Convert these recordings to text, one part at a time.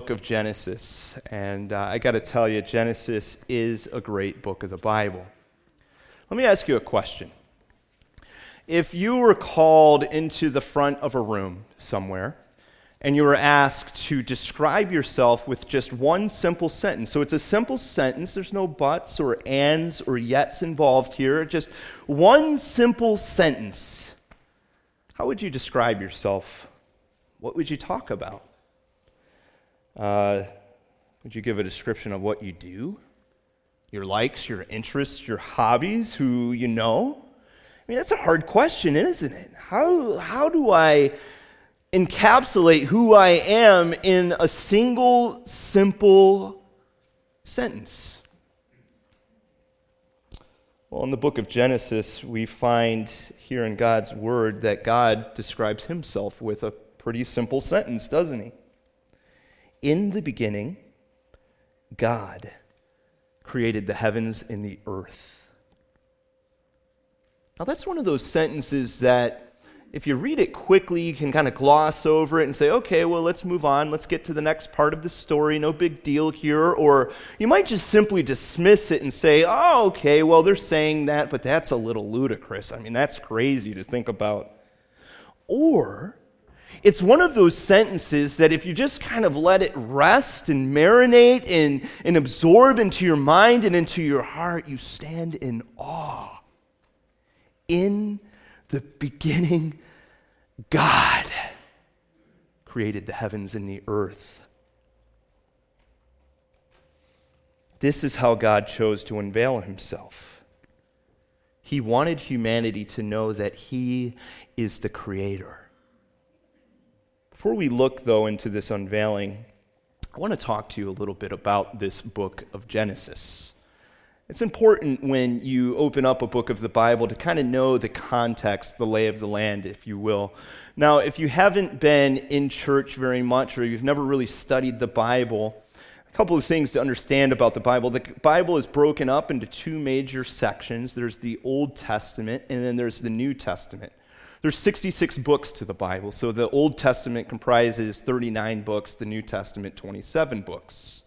book of Genesis, and uh, I got to tell you, Genesis is a great book of the Bible. Let me ask you a question. If you were called into the front of a room somewhere, and you were asked to describe yourself with just one simple sentence. So it's a simple sentence, there's no buts or ands or yets involved here, just one simple sentence. How would you describe yourself? What would you talk about? Uh, would you give a description of what you do? Your likes, your interests, your hobbies, who you know? I mean, that's a hard question, isn't it? How, how do I encapsulate who I am in a single, simple sentence? Well, in the book of Genesis, we find here in God's Word that God describes Himself with a pretty simple sentence, doesn't He? In the beginning, God created the heavens and the earth. Now, that's one of those sentences that if you read it quickly, you can kind of gloss over it and say, okay, well, let's move on. Let's get to the next part of the story. No big deal here. Or you might just simply dismiss it and say, oh, okay, well, they're saying that, but that's a little ludicrous. I mean, that's crazy to think about. Or it's one of those sentences that if you just kind of let it rest and marinate and, and absorb into your mind and into your heart, you stand in awe. In the beginning, God created the heavens and the earth. This is how God chose to unveil himself. He wanted humanity to know that He is the Creator. Before we look, though, into this unveiling, I want to talk to you a little bit about this book of Genesis. It's important when you open up a book of the Bible to kind of know the context, the lay of the land, if you will. Now, if you haven't been in church very much or you've never really studied the Bible, a couple of things to understand about the Bible. The Bible is broken up into two major sections there's the Old Testament, and then there's the New Testament. There's 66 books to the Bible. So the Old Testament comprises 39 books, the New Testament 27 books.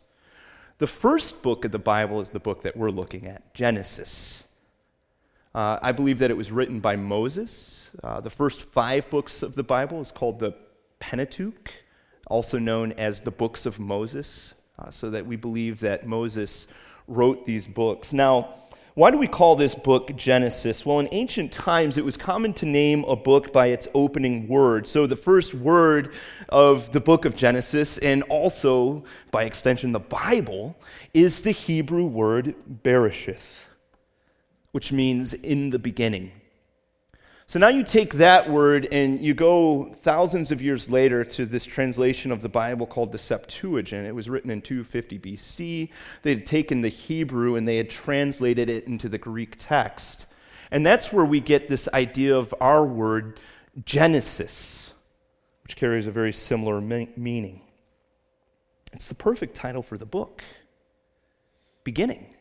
The first book of the Bible is the book that we're looking at, Genesis. Uh, I believe that it was written by Moses. Uh, the first five books of the Bible is called the Pentateuch, also known as the books of Moses, uh, so that we believe that Moses wrote these books. Now, why do we call this book Genesis? Well, in ancient times, it was common to name a book by its opening word. So, the first word of the book of Genesis, and also by extension the Bible, is the Hebrew word Bereshith, which means in the beginning. So now you take that word and you go thousands of years later to this translation of the Bible called the Septuagint. It was written in 250 BC. They had taken the Hebrew and they had translated it into the Greek text. And that's where we get this idea of our word Genesis, which carries a very similar meaning. It's the perfect title for the book Beginning.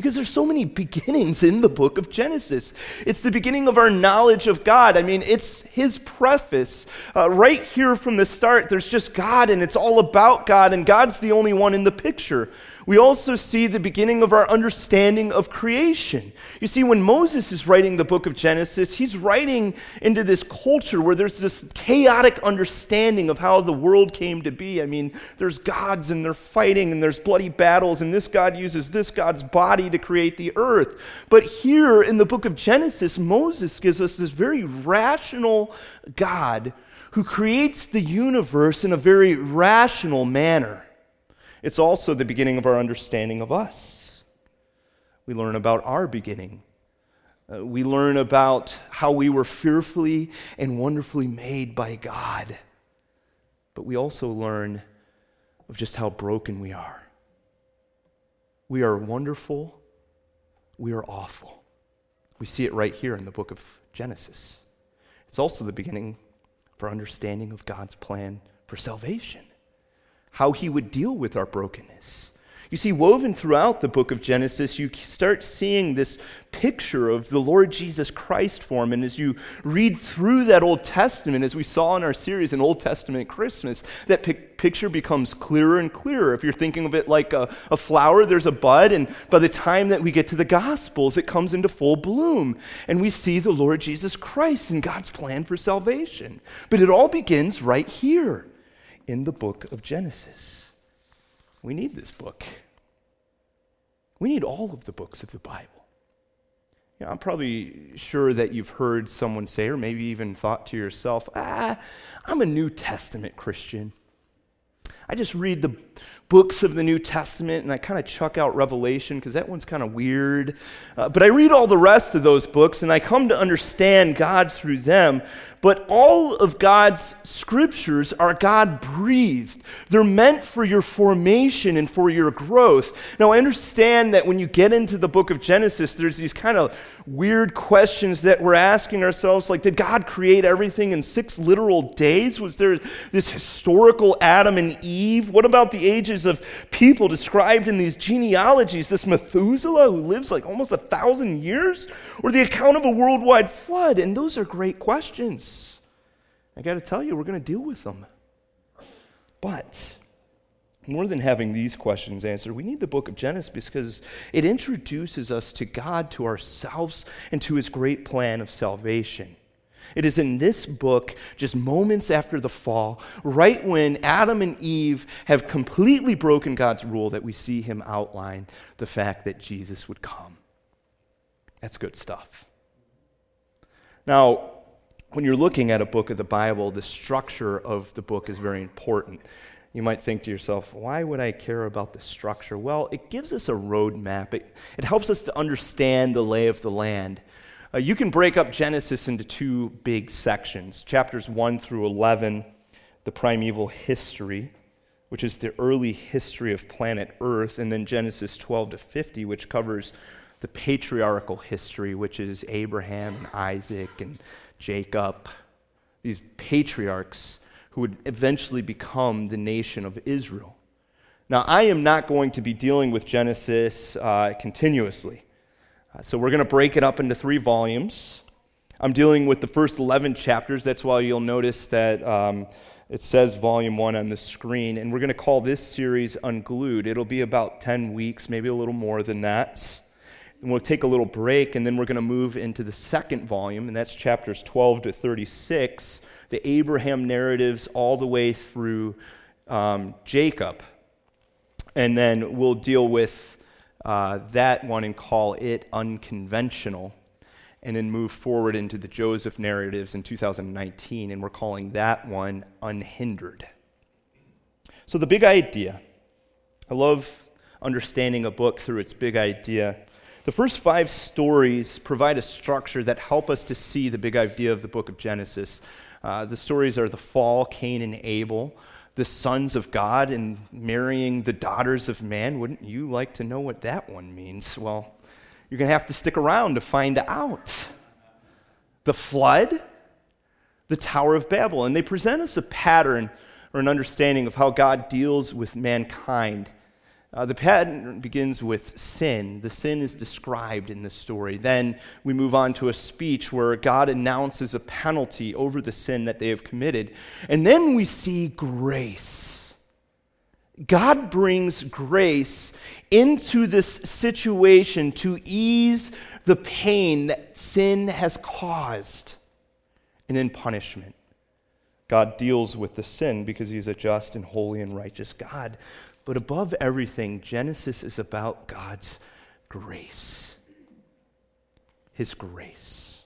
Because there's so many beginnings in the book of Genesis. It's the beginning of our knowledge of God. I mean, it's his preface. Uh, right here from the start, there's just God, and it's all about God, and God's the only one in the picture we also see the beginning of our understanding of creation. You see, when Moses is writing the book of Genesis, he's writing into this culture where there's this chaotic understanding of how the world came to be. I mean, there's gods and they're fighting and there's bloody battles, and this God uses this God's body to create the earth. But here in the book of Genesis, Moses gives us this very rational God who creates the universe in a very rational manner. It's also the beginning of our understanding of us. We learn about our beginning. Uh, we learn about how we were fearfully and wonderfully made by God. But we also learn of just how broken we are. We are wonderful, we are awful. We see it right here in the book of Genesis. It's also the beginning for understanding of God's plan for salvation how he would deal with our brokenness. You see, woven throughout the book of Genesis, you start seeing this picture of the Lord Jesus Christ form. And as you read through that Old Testament, as we saw in our series in Old Testament Christmas, that pic- picture becomes clearer and clearer. If you're thinking of it like a, a flower, there's a bud, and by the time that we get to the Gospels, it comes into full bloom. And we see the Lord Jesus Christ and God's plan for salvation. But it all begins right here in the book of Genesis. We need this book. We need all of the books of the Bible. You know, I'm probably sure that you've heard someone say, or maybe even thought to yourself, ah, I'm a New Testament Christian. I just read the books of the New Testament and I kind of chuck out Revelation because that one's kind of weird. Uh, but I read all the rest of those books and I come to understand God through them. But all of God's scriptures are God breathed. They're meant for your formation and for your growth. Now, I understand that when you get into the book of Genesis, there's these kind of weird questions that we're asking ourselves like, did God create everything in six literal days? Was there this historical Adam and Eve? What about the ages of people described in these genealogies? This Methuselah who lives like almost a thousand years? Or the account of a worldwide flood? And those are great questions. I got to tell you, we're going to deal with them. But more than having these questions answered, we need the book of Genesis because it introduces us to God, to ourselves, and to his great plan of salvation. It is in this book, just moments after the fall, right when Adam and Eve have completely broken God's rule, that we see him outline the fact that Jesus would come. That's good stuff. Now, when you're looking at a book of the Bible, the structure of the book is very important. You might think to yourself, why would I care about the structure? Well, it gives us a roadmap. It, it helps us to understand the lay of the land. Uh, you can break up Genesis into two big sections chapters 1 through 11, the primeval history, which is the early history of planet Earth, and then Genesis 12 to 50, which covers the patriarchal history, which is Abraham and Isaac and Jacob, these patriarchs who would eventually become the nation of Israel. Now, I am not going to be dealing with Genesis uh, continuously. Uh, so, we're going to break it up into three volumes. I'm dealing with the first 11 chapters. That's why you'll notice that um, it says volume one on the screen. And we're going to call this series Unglued. It'll be about 10 weeks, maybe a little more than that. And we'll take a little break, and then we're going to move into the second volume, and that's chapters 12 to 36, the Abraham narratives all the way through um, Jacob. And then we'll deal with uh, that one and call it unconventional, and then move forward into the Joseph narratives in 2019, and we're calling that one unhindered. So, the big idea I love understanding a book through its big idea. The first five stories provide a structure that help us to see the big idea of the book of Genesis. Uh, the stories are the fall, Cain and Abel, the sons of God, and marrying the daughters of man. Wouldn't you like to know what that one means? Well, you're going to have to stick around to find out. The flood, the Tower of Babel. And they present us a pattern or an understanding of how God deals with mankind uh, the pattern begins with sin. The sin is described in the story. Then we move on to a speech where God announces a penalty over the sin that they have committed. And then we see grace. God brings grace into this situation to ease the pain that sin has caused. And then punishment. God deals with the sin because he is a just and holy and righteous God. But above everything, Genesis is about God's grace. His grace.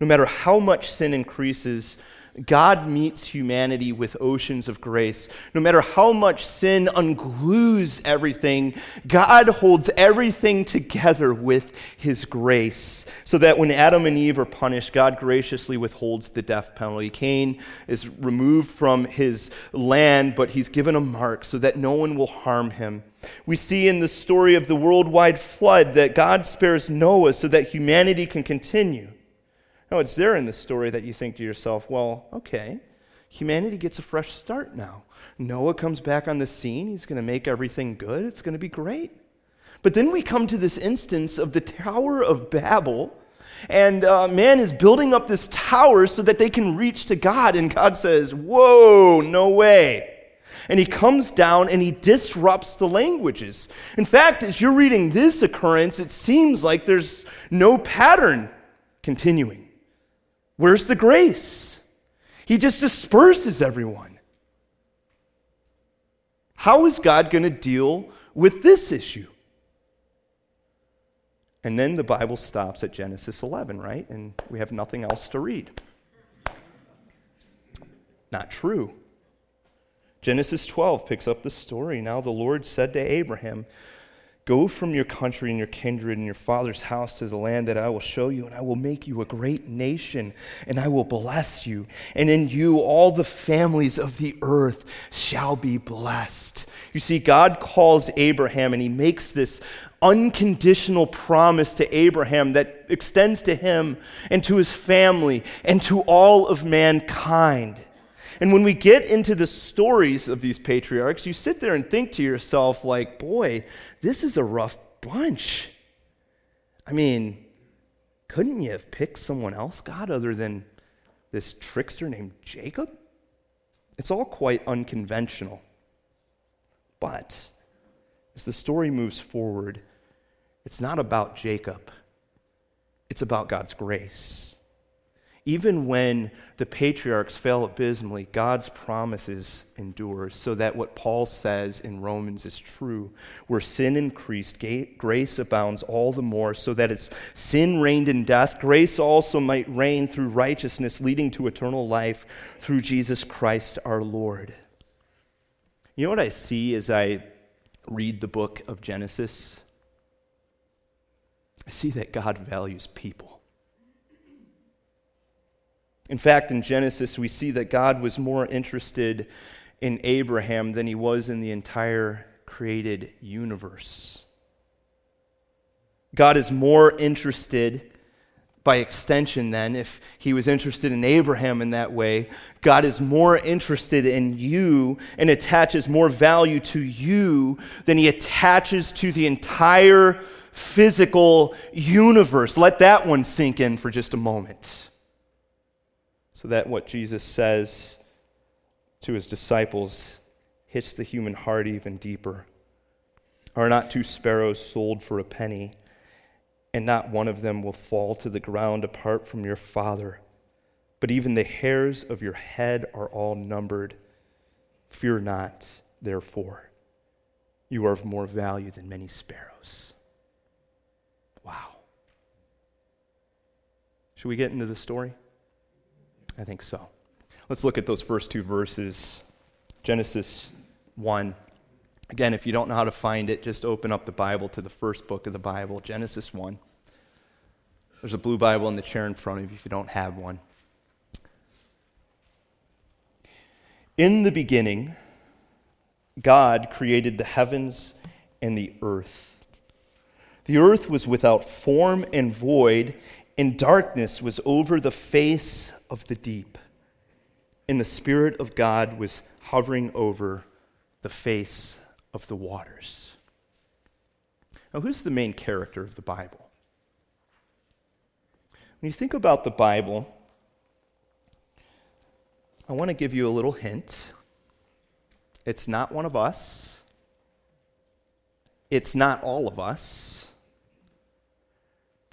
No matter how much sin increases, God meets humanity with oceans of grace. No matter how much sin unglues everything, God holds everything together with his grace. So that when Adam and Eve are punished, God graciously withholds the death penalty. Cain is removed from his land, but he's given a mark so that no one will harm him. We see in the story of the worldwide flood that God spares Noah so that humanity can continue. No, it's there in the story that you think to yourself, well, okay, humanity gets a fresh start now. Noah comes back on the scene. He's going to make everything good. It's going to be great. But then we come to this instance of the Tower of Babel, and uh, man is building up this tower so that they can reach to God. And God says, Whoa, no way. And he comes down and he disrupts the languages. In fact, as you're reading this occurrence, it seems like there's no pattern continuing. Where's the grace? He just disperses everyone. How is God going to deal with this issue? And then the Bible stops at Genesis 11, right? And we have nothing else to read. Not true. Genesis 12 picks up the story. Now the Lord said to Abraham, Go from your country and your kindred and your father's house to the land that I will show you, and I will make you a great nation, and I will bless you. And in you all the families of the earth shall be blessed. You see, God calls Abraham, and he makes this unconditional promise to Abraham that extends to him and to his family and to all of mankind. And when we get into the stories of these patriarchs, you sit there and think to yourself, like, boy, this is a rough bunch. I mean, couldn't you have picked someone else, God, other than this trickster named Jacob? It's all quite unconventional. But as the story moves forward, it's not about Jacob, it's about God's grace. Even when the patriarchs fail abysmally, God's promises endure, so that what Paul says in Romans is true. Where sin increased, grace abounds all the more, so that as sin reigned in death, grace also might reign through righteousness, leading to eternal life through Jesus Christ our Lord. You know what I see as I read the book of Genesis? I see that God values people. In fact, in Genesis, we see that God was more interested in Abraham than he was in the entire created universe. God is more interested, by extension, then, if he was interested in Abraham in that way, God is more interested in you and attaches more value to you than he attaches to the entire physical universe. Let that one sink in for just a moment so that what Jesus says to his disciples hits the human heart even deeper. Are not two sparrows sold for a penny, and not one of them will fall to the ground apart from your Father? But even the hairs of your head are all numbered. Fear not, therefore. You are of more value than many sparrows. Wow. Should we get into the story? I think so. Let's look at those first two verses Genesis 1. Again, if you don't know how to find it, just open up the Bible to the first book of the Bible, Genesis 1. There's a blue Bible in the chair in front of you if you don't have one. In the beginning, God created the heavens and the earth. The earth was without form and void, and darkness was over the face of the deep. And the Spirit of God was hovering over the face of the waters. Now, who's the main character of the Bible? When you think about the Bible, I want to give you a little hint. It's not one of us, it's not all of us.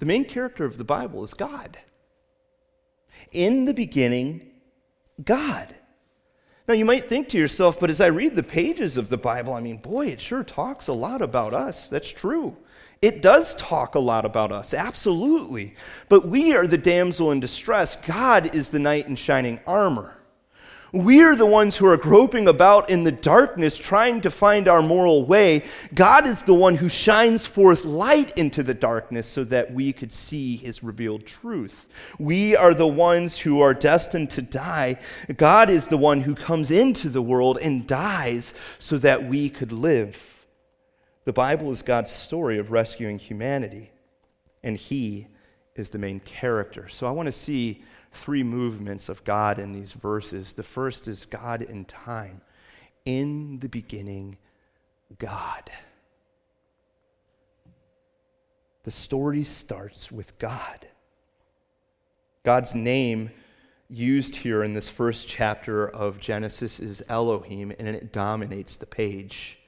The main character of the Bible is God. In the beginning, God. Now, you might think to yourself, but as I read the pages of the Bible, I mean, boy, it sure talks a lot about us. That's true. It does talk a lot about us, absolutely. But we are the damsel in distress. God is the knight in shining armor. We're the ones who are groping about in the darkness trying to find our moral way. God is the one who shines forth light into the darkness so that we could see his revealed truth. We are the ones who are destined to die. God is the one who comes into the world and dies so that we could live. The Bible is God's story of rescuing humanity, and he is the main character. So I want to see three movements of God in these verses. The first is God in time. In the beginning, God. The story starts with God. God's name used here in this first chapter of Genesis is Elohim, and it dominates the page.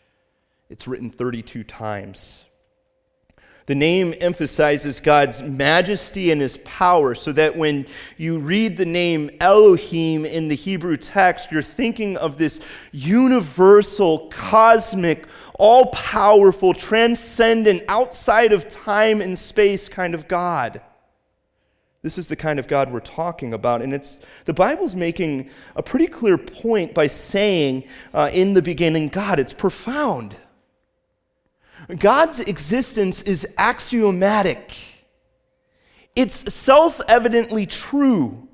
It's written 32 times. The name emphasizes God's majesty and his power, so that when you read the name Elohim in the Hebrew text, you're thinking of this universal, cosmic, all powerful, transcendent, outside of time and space kind of God. This is the kind of God we're talking about. And it's, the Bible's making a pretty clear point by saying, uh, in the beginning, God. It's profound. God's existence is axiomatic, it's self evidently true.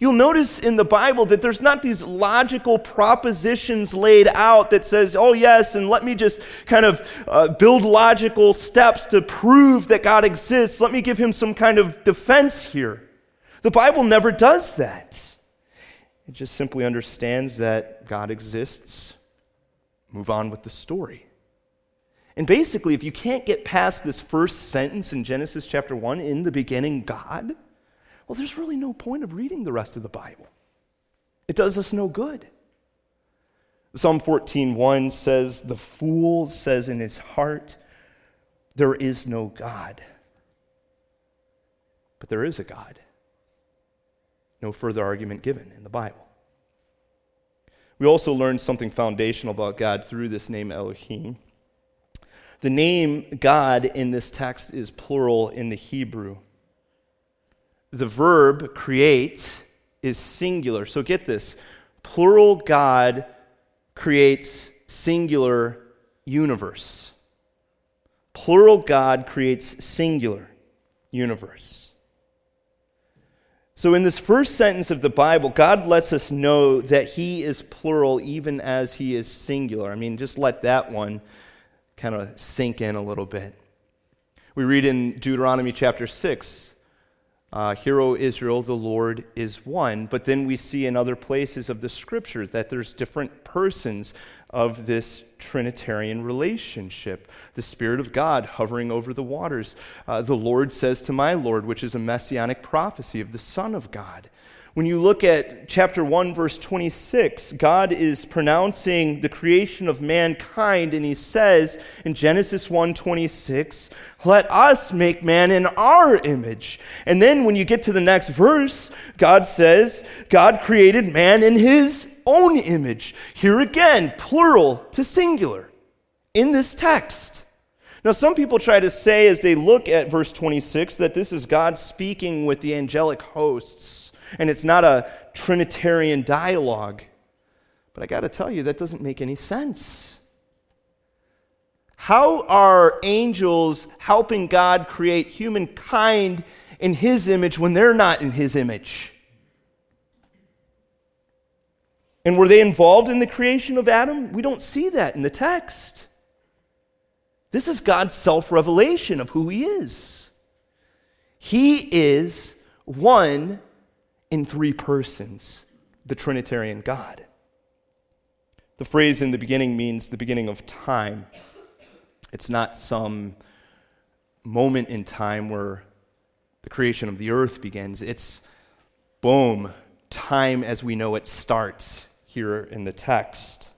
You'll notice in the Bible that there's not these logical propositions laid out that says, oh, yes, and let me just kind of uh, build logical steps to prove that God exists. Let me give him some kind of defense here. The Bible never does that. It just simply understands that God exists. Move on with the story. And basically, if you can't get past this first sentence in Genesis chapter 1, in the beginning, God, well, there's really no point of reading the rest of the Bible. It does us no good. Psalm 14:1 says, "The fool says in his heart, there is no God." But there is a God. No further argument given in the Bible. We also learned something foundational about God through this name Elohim. The name God in this text is plural in the Hebrew. The verb create is singular. So get this plural God creates singular universe. Plural God creates singular universe. So, in this first sentence of the Bible, God lets us know that He is plural even as He is singular. I mean, just let that one kind of sink in a little bit. We read in Deuteronomy chapter 6 uh, Hear, O Israel, the Lord is one. But then we see in other places of the scriptures that there's different persons of this Trinitarian relationship. The Spirit of God hovering over the waters. Uh, the Lord says to my Lord, which is a messianic prophecy of the Son of God. When you look at chapter 1, verse 26, God is pronouncing the creation of mankind, and he says in Genesis 1 26, Let us make man in our image. And then when you get to the next verse, God says, God created man in his own image. Here again, plural to singular in this text. Now, some people try to say as they look at verse 26 that this is God speaking with the angelic hosts and it's not a Trinitarian dialogue. But I got to tell you, that doesn't make any sense. How are angels helping God create humankind in His image when they're not in His image? And were they involved in the creation of Adam? We don't see that in the text. This is God's self revelation of who He is. He is one in three persons, the Trinitarian God. The phrase in the beginning means the beginning of time. It's not some moment in time where the creation of the earth begins. It's boom, time as we know it starts here in the text.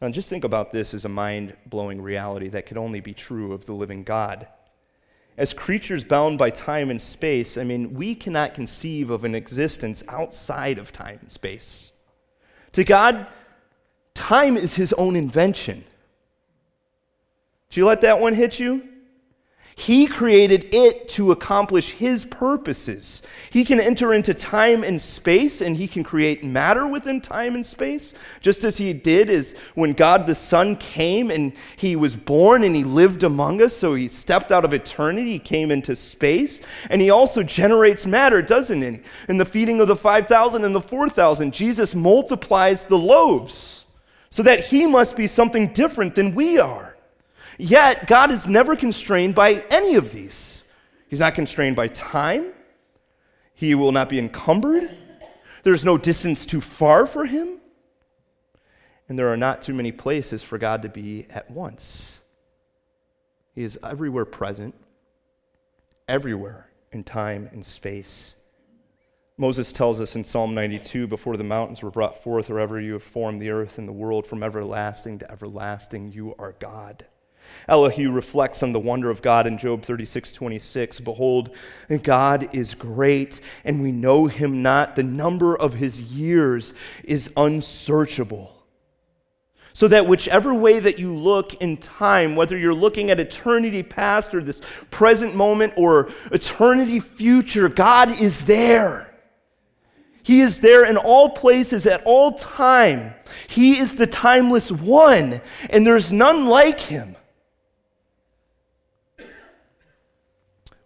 Now, just think about this as a mind blowing reality that could only be true of the living God as creatures bound by time and space, I mean, we cannot conceive of an existence outside of time and space. To God, time is his own invention. Did you let that one hit you? He created it to accomplish His purposes. He can enter into time and space, and He can create matter within time and space, just as He did is when God the Son came and He was born and He lived among us. So He stepped out of eternity, He came into space, and He also generates matter, doesn't He? In the feeding of the 5,000 and the 4,000, Jesus multiplies the loaves so that He must be something different than we are. Yet, God is never constrained by any of these. He's not constrained by time. He will not be encumbered. There's no distance too far for him. And there are not too many places for God to be at once. He is everywhere present, everywhere in time and space. Moses tells us in Psalm 92 before the mountains were brought forth, or ever you have formed the earth and the world, from everlasting to everlasting, you are God. Elihu reflects on the wonder of God in Job 36 26. Behold, God is great, and we know him not. The number of his years is unsearchable. So that whichever way that you look in time, whether you're looking at eternity past or this present moment or eternity future, God is there. He is there in all places at all time. He is the timeless one, and there's none like him.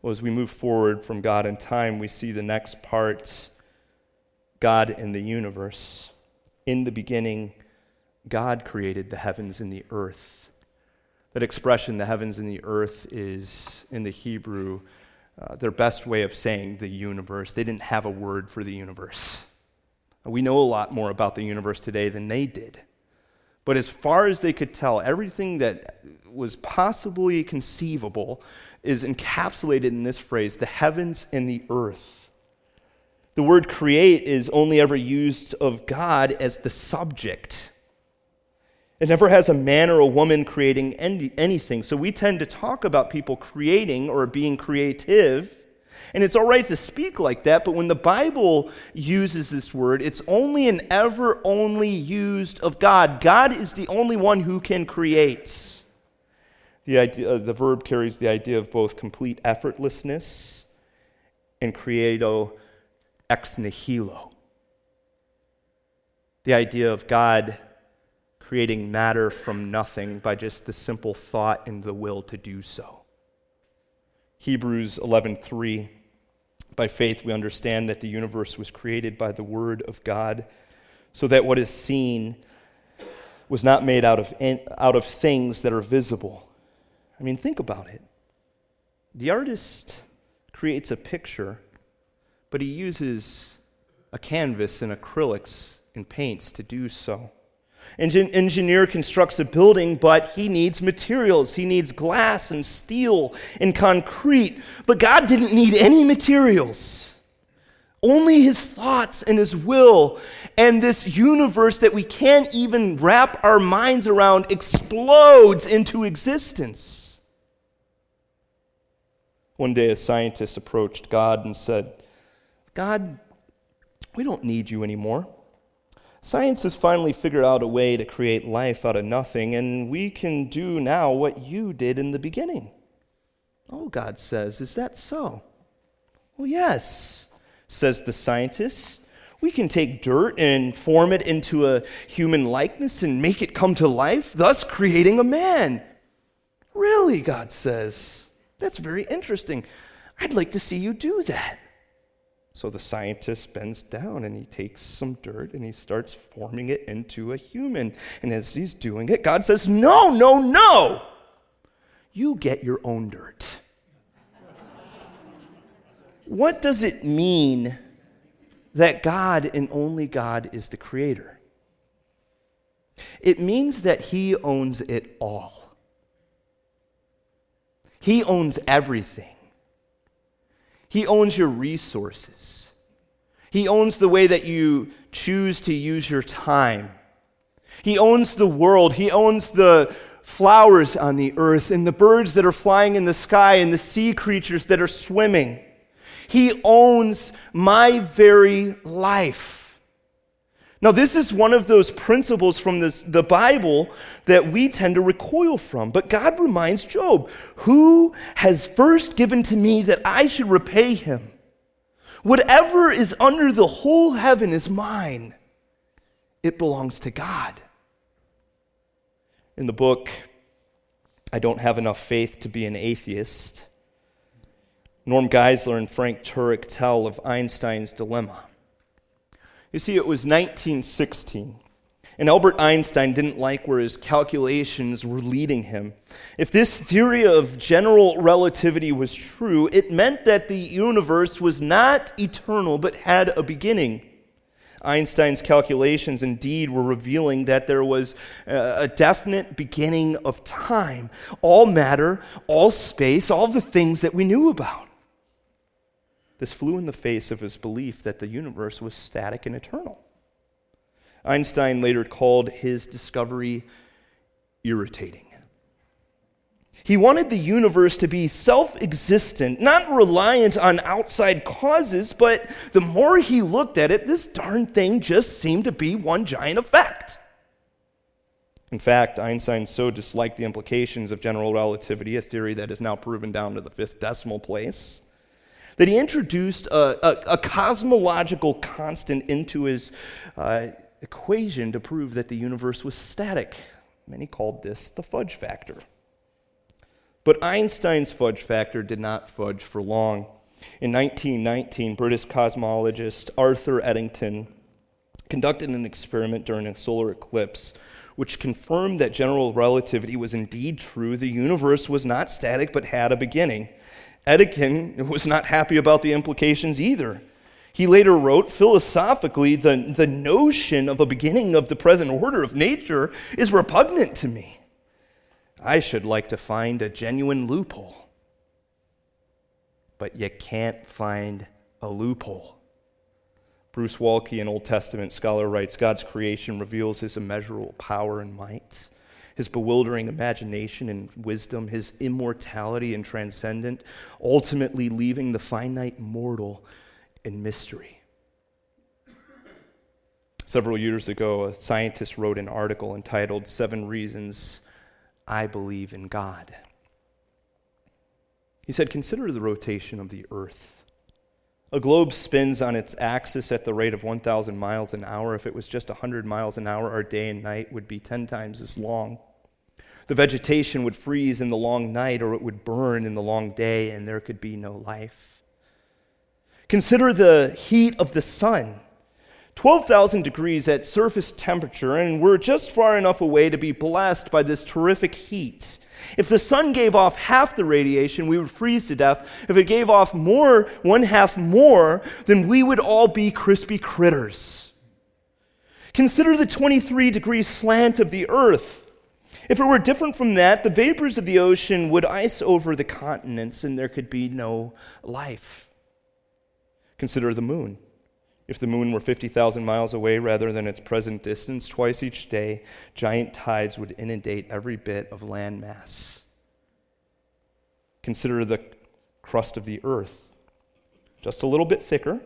Well, as we move forward from God in time, we see the next part God in the universe. In the beginning, God created the heavens and the earth. That expression, the heavens and the earth, is in the Hebrew uh, their best way of saying the universe. They didn't have a word for the universe. We know a lot more about the universe today than they did. But as far as they could tell, everything that was possibly conceivable is encapsulated in this phrase the heavens and the earth. The word create is only ever used of God as the subject. It never has a man or a woman creating any, anything. So we tend to talk about people creating or being creative. And it's all right to speak like that, but when the Bible uses this word, it's only and ever only used of God. God is the only one who can create. The, idea, uh, the verb carries the idea of both complete effortlessness and creatio ex nihilo. The idea of God creating matter from nothing by just the simple thought and the will to do so. Hebrews 11:3 By faith we understand that the universe was created by the word of God so that what is seen was not made out of out of things that are visible. I mean think about it. The artist creates a picture but he uses a canvas and acrylics and paints to do so. Engin- engineer constructs a building, but he needs materials. He needs glass and steel and concrete. But God didn't need any materials. Only his thoughts and his will. And this universe that we can't even wrap our minds around explodes into existence. One day, a scientist approached God and said, God, we don't need you anymore. Science has finally figured out a way to create life out of nothing, and we can do now what you did in the beginning. Oh, God says, is that so? Well, yes, says the scientist. We can take dirt and form it into a human likeness and make it come to life, thus creating a man. Really, God says. That's very interesting. I'd like to see you do that. So the scientist bends down and he takes some dirt and he starts forming it into a human. And as he's doing it, God says, No, no, no! You get your own dirt. what does it mean that God and only God is the creator? It means that he owns it all. He owns everything. He owns your resources. He owns the way that you choose to use your time. He owns the world. He owns the flowers on the earth and the birds that are flying in the sky and the sea creatures that are swimming. He owns my very life. Now, this is one of those principles from this, the Bible that we tend to recoil from. But God reminds Job, Who has first given to me that I should repay him? Whatever is under the whole heaven is mine, it belongs to God. In the book, I Don't Have Enough Faith to Be an Atheist, Norm Geisler and Frank Turek tell of Einstein's dilemma. You see, it was 1916, And Albert Einstein didn't like where his calculations were leading him. If this theory of general relativity was true, it meant that the universe was not eternal but had a beginning. Einstein's calculations indeed were revealing that there was uh, a definite beginning of time, all matter, all space, all the things that we knew about. This flew in the face of his belief that the universe was static and eternal. Einstein later called his discovery irritating. He wanted the universe to be self existent, not reliant on outside causes, but the more he looked at it, this darn thing just seemed to be one giant effect. In fact, Einstein so disliked the implications of general relativity, a theory that is now proven down to the fifth decimal place, that he introduced a, a, a cosmological constant into his uh, equation to prove that the universe was static. Many called this the fudge factor. But Einstein's fudge factor did not fudge for long. In 1919, British cosmologist Arthur Eddington conducted an experiment during a solar eclipse which confirmed that general relativity was indeed true. The universe was not static but had a beginning. Eddington was not happy about the implications either. He later wrote, philosophically, the, the notion of a beginning of the present order of nature is repugnant to me. I should like to find a genuine loophole. But you can't find a loophole. Bruce Waltke, an Old Testament scholar, writes God's creation reveals his immeasurable power and might, his bewildering imagination and wisdom, his immortality and transcendent, ultimately leaving the finite mortal in mystery. Several years ago, a scientist wrote an article entitled Seven Reasons I believe in God. He said, Consider the rotation of the earth. A globe spins on its axis at the rate of 1,000 miles an hour. If it was just 100 miles an hour, our day and night would be 10 times as long. The vegetation would freeze in the long night, or it would burn in the long day, and there could be no life. Consider the heat of the sun. 12,000 degrees at surface temperature, and we're just far enough away to be blessed by this terrific heat. If the sun gave off half the radiation, we would freeze to death. If it gave off more, one half more, then we would all be crispy critters. Consider the 23 degree slant of the earth. If it were different from that, the vapors of the ocean would ice over the continents and there could be no life. Consider the moon. If the moon were 50,000 miles away rather than its present distance, twice each day, giant tides would inundate every bit of land mass. Consider the crust of the earth. Just a little bit thicker,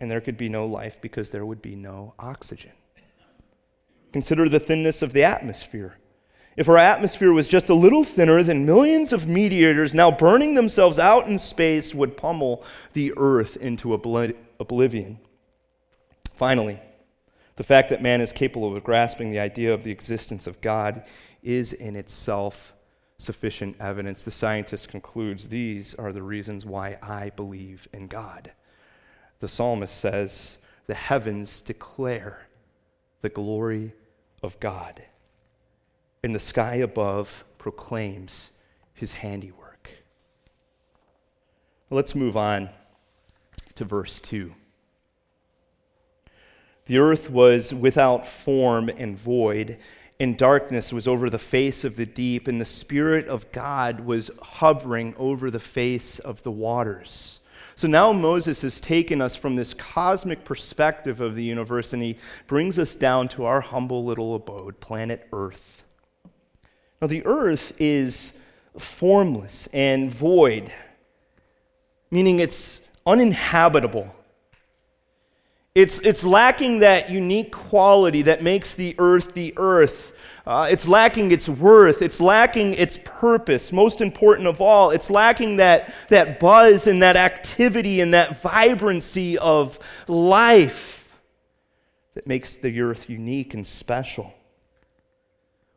and there could be no life because there would be no oxygen. Consider the thinness of the atmosphere. If our atmosphere was just a little thinner, then millions of meteors now burning themselves out in space would pummel the earth into oblivion. Finally, the fact that man is capable of grasping the idea of the existence of God is in itself sufficient evidence. The scientist concludes these are the reasons why I believe in God. The psalmist says, The heavens declare the glory of God, and the sky above proclaims his handiwork. Let's move on to verse 2. The earth was without form and void, and darkness was over the face of the deep, and the Spirit of God was hovering over the face of the waters. So now Moses has taken us from this cosmic perspective of the universe, and he brings us down to our humble little abode, planet Earth. Now, the earth is formless and void, meaning it's uninhabitable. It's, it's lacking that unique quality that makes the earth the earth. Uh, it's lacking its worth. It's lacking its purpose. Most important of all, it's lacking that, that buzz and that activity and that vibrancy of life that makes the earth unique and special.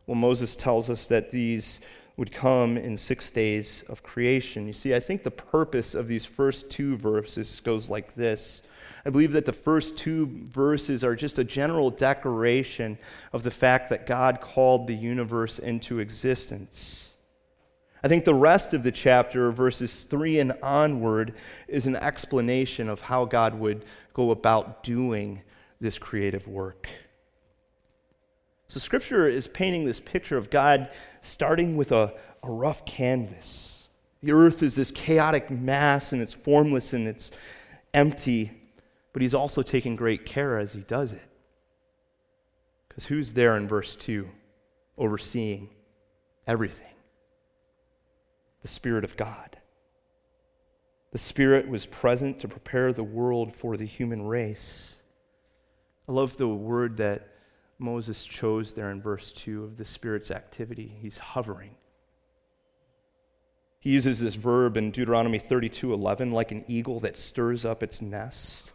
Well, Moses tells us that these would come in six days of creation. You see, I think the purpose of these first two verses goes like this. I believe that the first two verses are just a general declaration of the fact that God called the universe into existence. I think the rest of the chapter, verses 3 and onward, is an explanation of how God would go about doing this creative work. So, Scripture is painting this picture of God starting with a, a rough canvas. The earth is this chaotic mass and it's formless and it's empty, but He's also taking great care as He does it. Because who's there in verse 2 overseeing everything? the Spirit of God. The Spirit was present to prepare the world for the human race. I love the word that Moses chose there in verse 2 of the Spirit's activity. He's hovering. He uses this verb in Deuteronomy 32:11 like an eagle that stirs up its nest,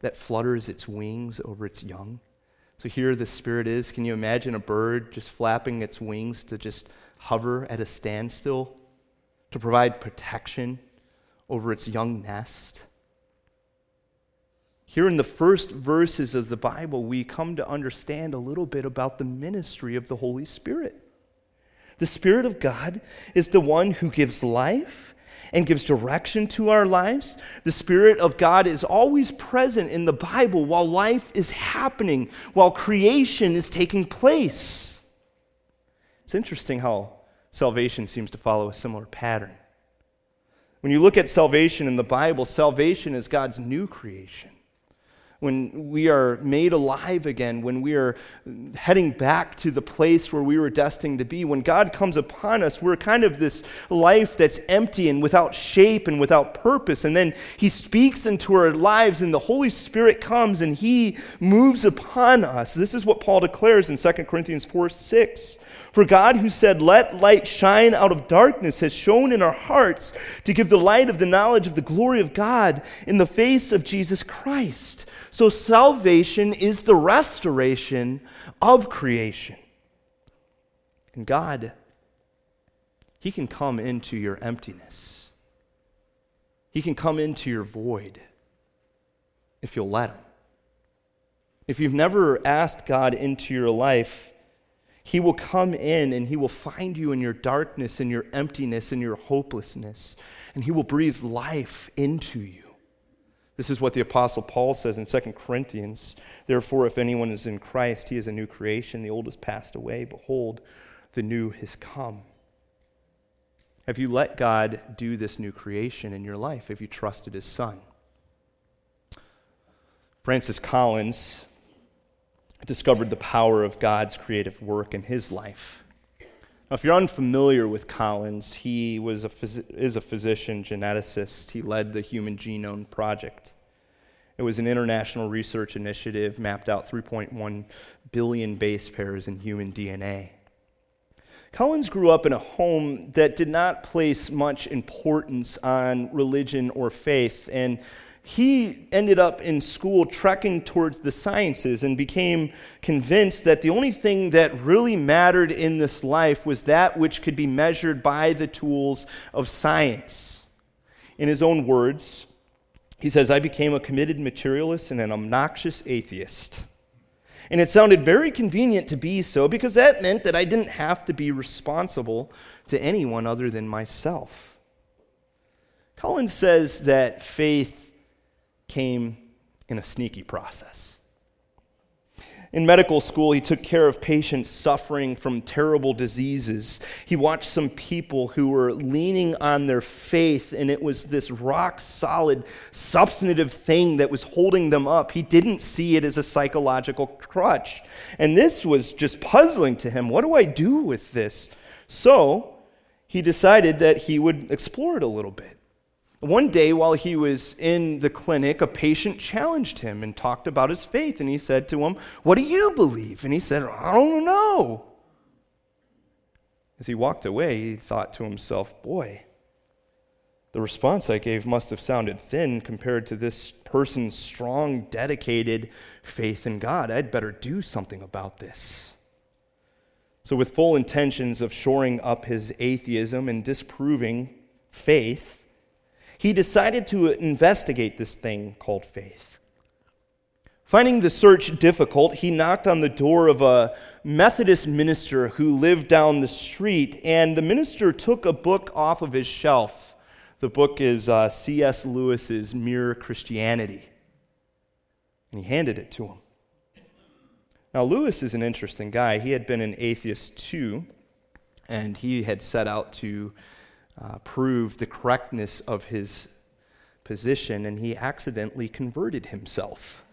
that flutters its wings over its young. So here the Spirit is. Can you imagine a bird just flapping its wings to just hover at a standstill to provide protection over its young nest. Here in the first verses of the Bible, we come to understand a little bit about the ministry of the Holy Spirit. The Spirit of God is the one who gives life and gives direction to our lives. The Spirit of God is always present in the Bible while life is happening, while creation is taking place. It's interesting how salvation seems to follow a similar pattern. When you look at salvation in the Bible, salvation is God's new creation. When we are made alive again, when we are heading back to the place where we were destined to be, when God comes upon us, we're kind of this life that's empty and without shape and without purpose. And then He speaks into our lives, and the Holy Spirit comes and He moves upon us. This is what Paul declares in 2 Corinthians 4 6. For God, who said, Let light shine out of darkness, has shone in our hearts to give the light of the knowledge of the glory of God in the face of Jesus Christ. So, salvation is the restoration of creation. And God, He can come into your emptiness, He can come into your void if you'll let Him. If you've never asked God into your life, he will come in and He will find you in your darkness, in your emptiness, in your hopelessness, and He will breathe life into you. This is what the Apostle Paul says in 2 Corinthians. Therefore, if anyone is in Christ, he is a new creation. The old has passed away. Behold, the new has come. Have you let God do this new creation in your life? Have you trusted His Son? Francis Collins discovered the power of God's creative work in his life. Now, if you're unfamiliar with Collins, he was a phys- is a physician geneticist. He led the Human Genome Project. It was an international research initiative, mapped out 3.1 billion base pairs in human DNA. Collins grew up in a home that did not place much importance on religion or faith, and he ended up in school trekking towards the sciences and became convinced that the only thing that really mattered in this life was that which could be measured by the tools of science. In his own words, he says, I became a committed materialist and an obnoxious atheist. And it sounded very convenient to be so because that meant that I didn't have to be responsible to anyone other than myself. Collins says that faith came in a sneaky process. In medical school, he took care of patients suffering from terrible diseases. He watched some people who were leaning on their faith, and it was this rock solid, substantive thing that was holding them up. He didn't see it as a psychological crutch. And this was just puzzling to him. What do I do with this? So he decided that he would explore it a little bit. One day, while he was in the clinic, a patient challenged him and talked about his faith. And he said to him, What do you believe? And he said, I don't know. As he walked away, he thought to himself, Boy, the response I gave must have sounded thin compared to this person's strong, dedicated faith in God. I'd better do something about this. So, with full intentions of shoring up his atheism and disproving faith, he decided to investigate this thing called faith. Finding the search difficult, he knocked on the door of a Methodist minister who lived down the street, and the minister took a book off of his shelf. The book is uh, C.S. Lewis's Mere Christianity. And he handed it to him. Now, Lewis is an interesting guy. He had been an atheist too, and he had set out to uh, prove the correctness of his position, and he accidentally converted himself.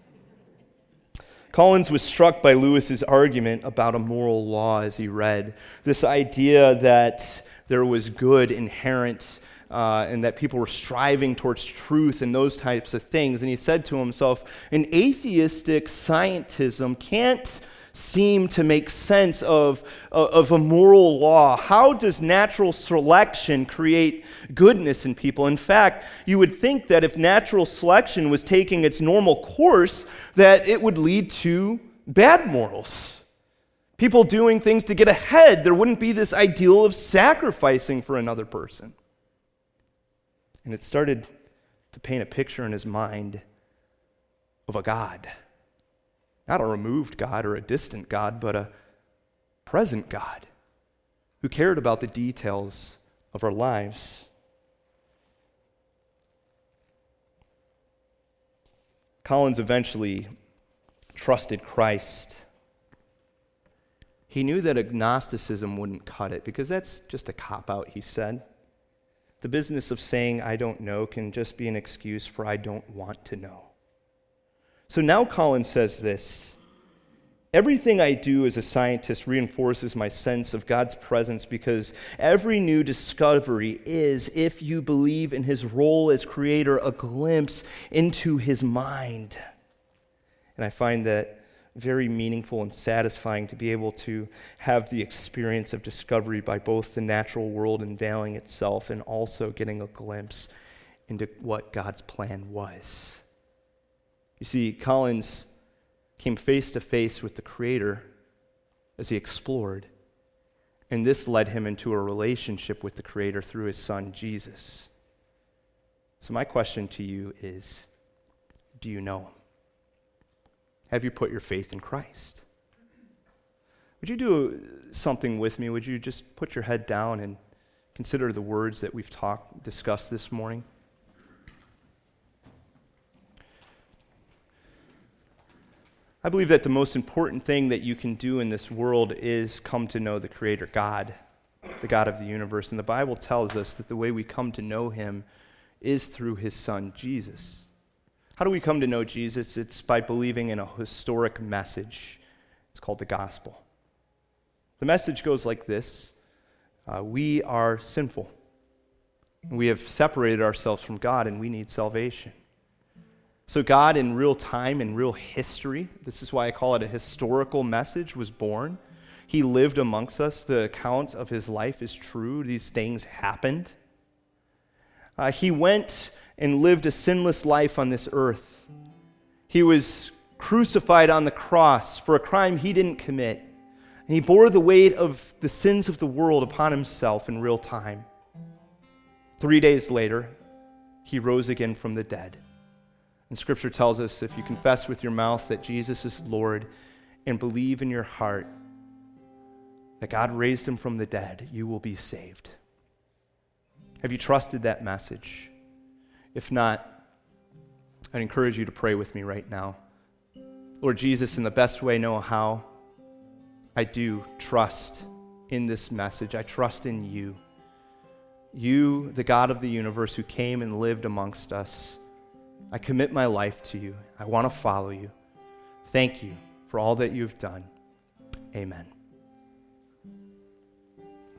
Collins was struck by Lewis's argument about a moral law as he read. This idea that there was good inherent uh, and that people were striving towards truth and those types of things. And he said to himself, an atheistic scientism can't seem to make sense of, of a moral law. How does natural selection create goodness in people? In fact, you would think that if natural selection was taking its normal course, that it would lead to bad morals. People doing things to get ahead. There wouldn't be this ideal of sacrificing for another person. And it started to paint a picture in his mind of a God. Not a removed God or a distant God, but a present God who cared about the details of our lives. Collins eventually trusted Christ. He knew that agnosticism wouldn't cut it because that's just a cop out, he said. The business of saying, I don't know, can just be an excuse for I don't want to know. So now Collins says this Everything I do as a scientist reinforces my sense of God's presence because every new discovery is, if you believe in his role as creator, a glimpse into his mind. And I find that very meaningful and satisfying to be able to have the experience of discovery by both the natural world unveiling itself and also getting a glimpse into what God's plan was. You see, Collins came face to face with the Creator as he explored, and this led him into a relationship with the Creator through his Son, Jesus. So, my question to you is do you know him? Have you put your faith in Christ? Would you do something with me? Would you just put your head down and consider the words that we've talked, discussed this morning? I believe that the most important thing that you can do in this world is come to know the Creator God, the God of the universe. And the Bible tells us that the way we come to know Him is through His Son, Jesus. How do we come to know Jesus? It's by believing in a historic message. It's called the gospel. The message goes like this uh, We are sinful. We have separated ourselves from God and we need salvation. So, God, in real time, in real history, this is why I call it a historical message, was born. He lived amongst us. The account of his life is true. These things happened. Uh, he went and lived a sinless life on this earth. He was crucified on the cross for a crime he didn't commit. And he bore the weight of the sins of the world upon himself in real time. Three days later, he rose again from the dead. And scripture tells us if you confess with your mouth that Jesus is Lord and believe in your heart that God raised him from the dead, you will be saved. Have you trusted that message? If not, I'd encourage you to pray with me right now. Lord Jesus, in the best way I know how, I do trust in this message. I trust in you. You, the God of the universe who came and lived amongst us. I commit my life to you. I want to follow you. Thank you for all that you've done. Amen.